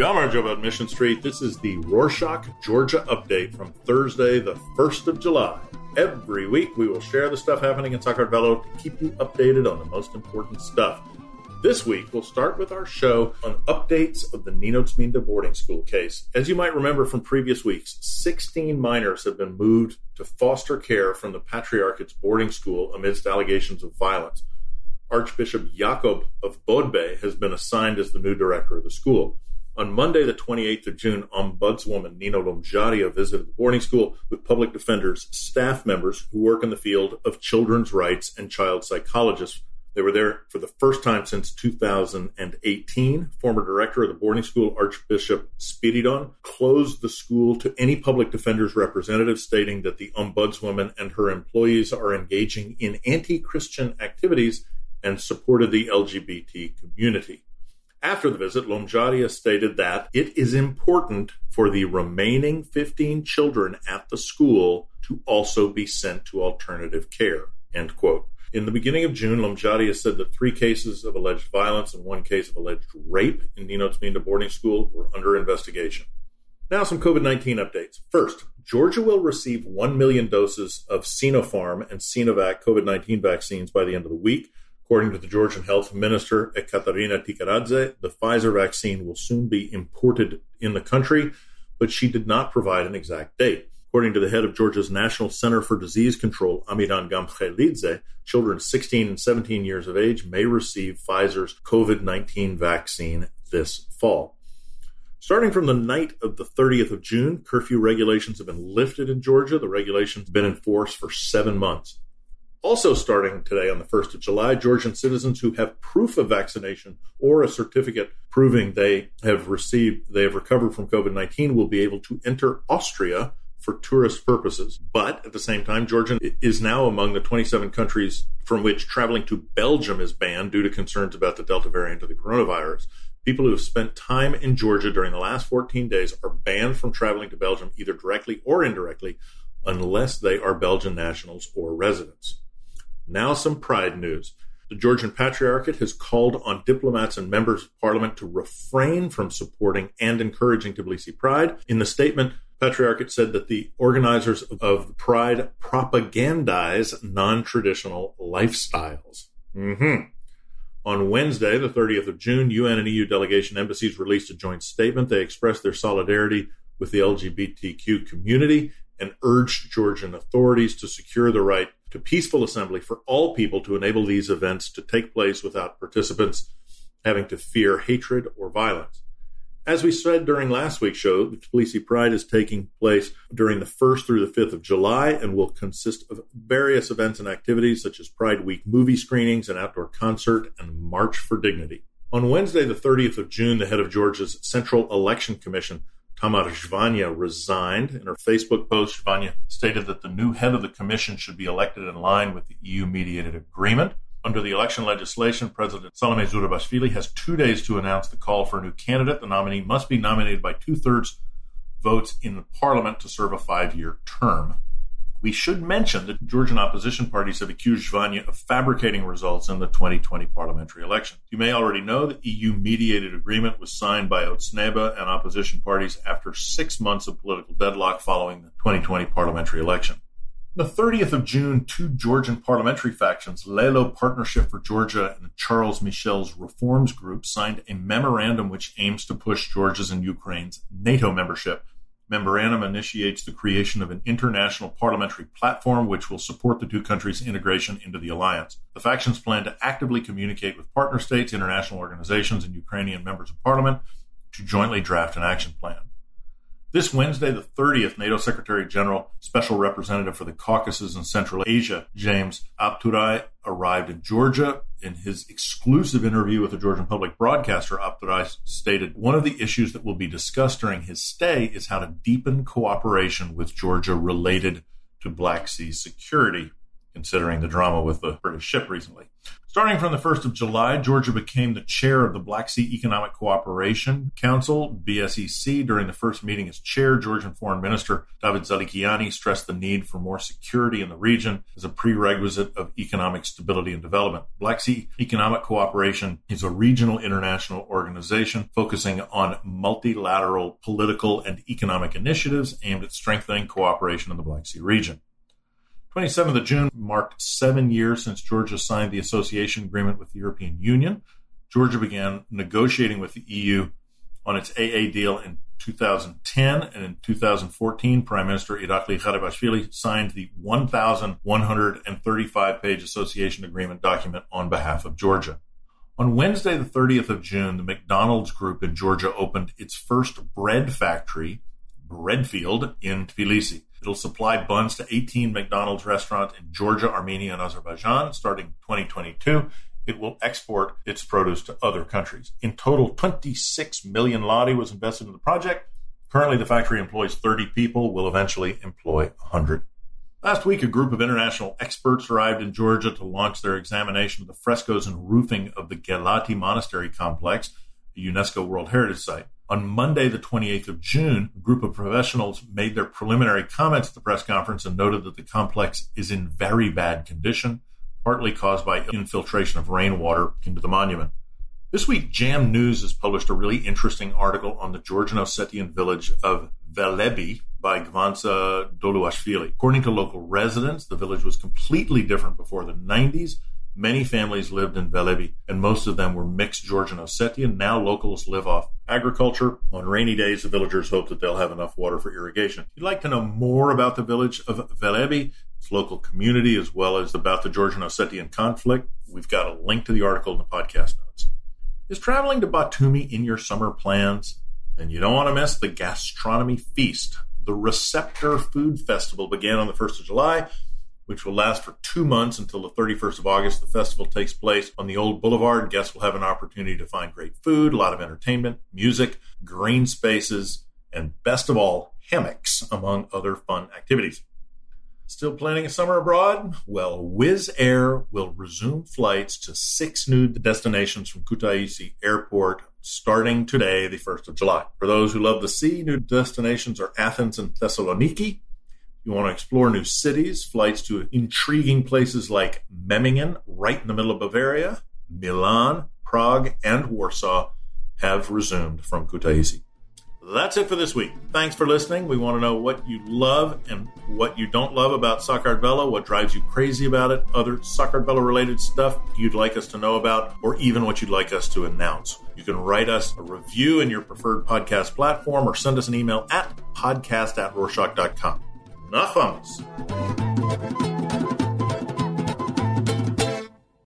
Gamarjo about Mission Street. This is the Rorschach, Georgia update from Thursday, the 1st of July. Every week, we will share the stuff happening in Sakartvelo to keep you updated on the most important stuff. This week, we'll start with our show on updates of the Nino Tsminda boarding school case. As you might remember from previous weeks, 16 minors have been moved to foster care from the Patriarchate's boarding school amidst allegations of violence. Archbishop Jakob of Bodbe has been assigned as the new director of the school. On Monday, the 28th of June, Ombudswoman Nino Lomjaria visited the boarding school with public defenders, staff members who work in the field of children's rights, and child psychologists. They were there for the first time since 2018. Former director of the boarding school, Archbishop Spiridon, closed the school to any public defender's representative, stating that the ombudswoman and her employees are engaging in anti Christian activities and supported the LGBT community. After the visit, Lomjaria stated that it is important for the remaining 15 children at the school to also be sent to alternative care. End quote. In the beginning of June, Lomjaria said that three cases of alleged violence and one case of alleged rape in Nino Tsminda boarding school were under investigation. Now, some COVID 19 updates. First, Georgia will receive 1 million doses of Sinopharm and Sinovac COVID 19 vaccines by the end of the week. According to the Georgian Health Minister, Ekaterina Tikaradze, the Pfizer vaccine will soon be imported in the country, but she did not provide an exact date. According to the head of Georgia's National Center for Disease Control, Amiran Gamkhelidze, children 16 and 17 years of age may receive Pfizer's COVID 19 vaccine this fall. Starting from the night of the 30th of June, curfew regulations have been lifted in Georgia. The regulations have been in force for seven months. Also, starting today on the 1st of July, Georgian citizens who have proof of vaccination or a certificate proving they have received, they have recovered from COVID 19 will be able to enter Austria for tourist purposes. But at the same time, Georgia is now among the 27 countries from which traveling to Belgium is banned due to concerns about the Delta variant of the coronavirus. People who have spent time in Georgia during the last 14 days are banned from traveling to Belgium either directly or indirectly unless they are Belgian nationals or residents. Now, some pride news. The Georgian Patriarchate has called on diplomats and members of parliament to refrain from supporting and encouraging Tbilisi Pride. In the statement, Patriarchate said that the organizers of Pride propagandize non traditional lifestyles. Mm-hmm. On Wednesday, the 30th of June, UN and EU delegation embassies released a joint statement. They expressed their solidarity with the LGBTQ community and urged Georgian authorities to secure the right to peaceful assembly for all people to enable these events to take place without participants having to fear hatred or violence. As we said during last week's show, the Tbilisi Pride is taking place during the 1st through the 5th of July and will consist of various events and activities such as Pride Week movie screenings, an outdoor concert, and March for Dignity. On Wednesday, the 30th of June, the head of Georgia's Central Election Commission Tamar Zhvania resigned. In her Facebook post, Zhvania stated that the new head of the commission should be elected in line with the EU mediated agreement. Under the election legislation, President Salome Zurabishvili has two days to announce the call for a new candidate. The nominee must be nominated by two thirds votes in the parliament to serve a five year term. We should mention that Georgian opposition parties have accused Zhvania of fabricating results in the 2020 parliamentary election. You may already know the EU mediated agreement was signed by Otsneba and opposition parties after six months of political deadlock following the 2020 parliamentary election. On The 30th of June, two Georgian parliamentary factions, Lelo Partnership for Georgia and Charles Michel's Reforms Group, signed a memorandum which aims to push Georgia's and Ukraine's NATO membership memorandum initiates the creation of an international parliamentary platform which will support the two countries' integration into the alliance. The factions plan to actively communicate with partner states, international organizations, and Ukrainian members of parliament to jointly draft an action plan. This Wednesday, the 30th, NATO Secretary General Special Representative for the Caucasus and Central Asia, James Apturai, arrived in Georgia. In his exclusive interview with the Georgian public broadcaster, Apturai stated one of the issues that will be discussed during his stay is how to deepen cooperation with Georgia related to Black Sea security. considering the drama with the British ship recently. Starting from the 1st of July, Georgia became the chair of the Black Sea Economic Cooperation Council, BSEC. During the first meeting as chair, Georgian Foreign Minister David Zalkaliani stressed the need for more security in the region as a prerequisite of economic stability and development. Black Sea Economic Cooperation is a regional international organization focusing on multilateral political and economic initiatives aimed at strengthening cooperation in the Black Sea region. 27th of June marked seven years since Georgia signed the association agreement with the European Union. Georgia began negotiating with the EU on its AA deal in 2010, and in 2014, Prime Minister Irakli Garibashvili signed the 1,135 page association agreement document on behalf of Georgia. On Wednesday, the 30th of June, the McDonald's Group in Georgia opened its first bread factory, Breadfield, in Tbilisi. It'll supply buns to 18 McDonald's restaurants in Georgia, Armenia, and Azerbaijan starting 2022. It will export its produce to other countries. In total, 26 million lari was invested in the project. Currently, the factory employs 30 people, will eventually employ 100. Last week, a group of international experts arrived in Georgia to launch their examination of the frescoes and roofing of the Gelati Monastery complex, a UNESCO World Heritage Site. On Monday, the 28th of June, a group of professionals made their preliminary comments at the press conference and noted that the complex is in very bad condition, partly caused by infiltration of rainwater into the monument. This week, Jam News has published a really interesting article on the Georgian Ossetian village of Velebi by Gvantsa Doluashvili. According to local residents, the village was completely different before the 90s Many families lived in Velebi, and most of them were mixed Georgian Ossetian. Now locals live off agriculture. On rainy days, the villagers hope that they'll have enough water for irrigation. If you'd like to know more about the village of Velebi, its local community, as well as about the Georgian Ossetian conflict, we've got a link to the article in the podcast notes. Is traveling to Batumi in your summer plans? Then you don't want to miss the Gastronomy Feast. The Receptor Food Festival began on the 1st of July which will last for two months until the 31st of August. The festival takes place on the old boulevard. Guests will have an opportunity to find great food, a lot of entertainment, music, green spaces, and best of all, hammocks, among other fun activities. Still planning a summer abroad? Well, Wizz Air will resume flights to six new destinations from Kutaisi Airport starting today, the 1st of July. For those who love the sea, new destinations are Athens and Thessaloniki, you want to explore new cities, flights to intriguing places like Memmingen, right in the middle of Bavaria, Milan, Prague, and Warsaw have resumed from Kutaisi. That's it for this week. Thanks for listening. We want to know what you love and what you don't love about Sakartvelo, what drives you crazy about it, other Sakartvelo related stuff you'd like us to know about, or even what you'd like us to announce. You can write us a review in your preferred podcast platform or send us an email at podcast at rorschach.com. Nós vamos!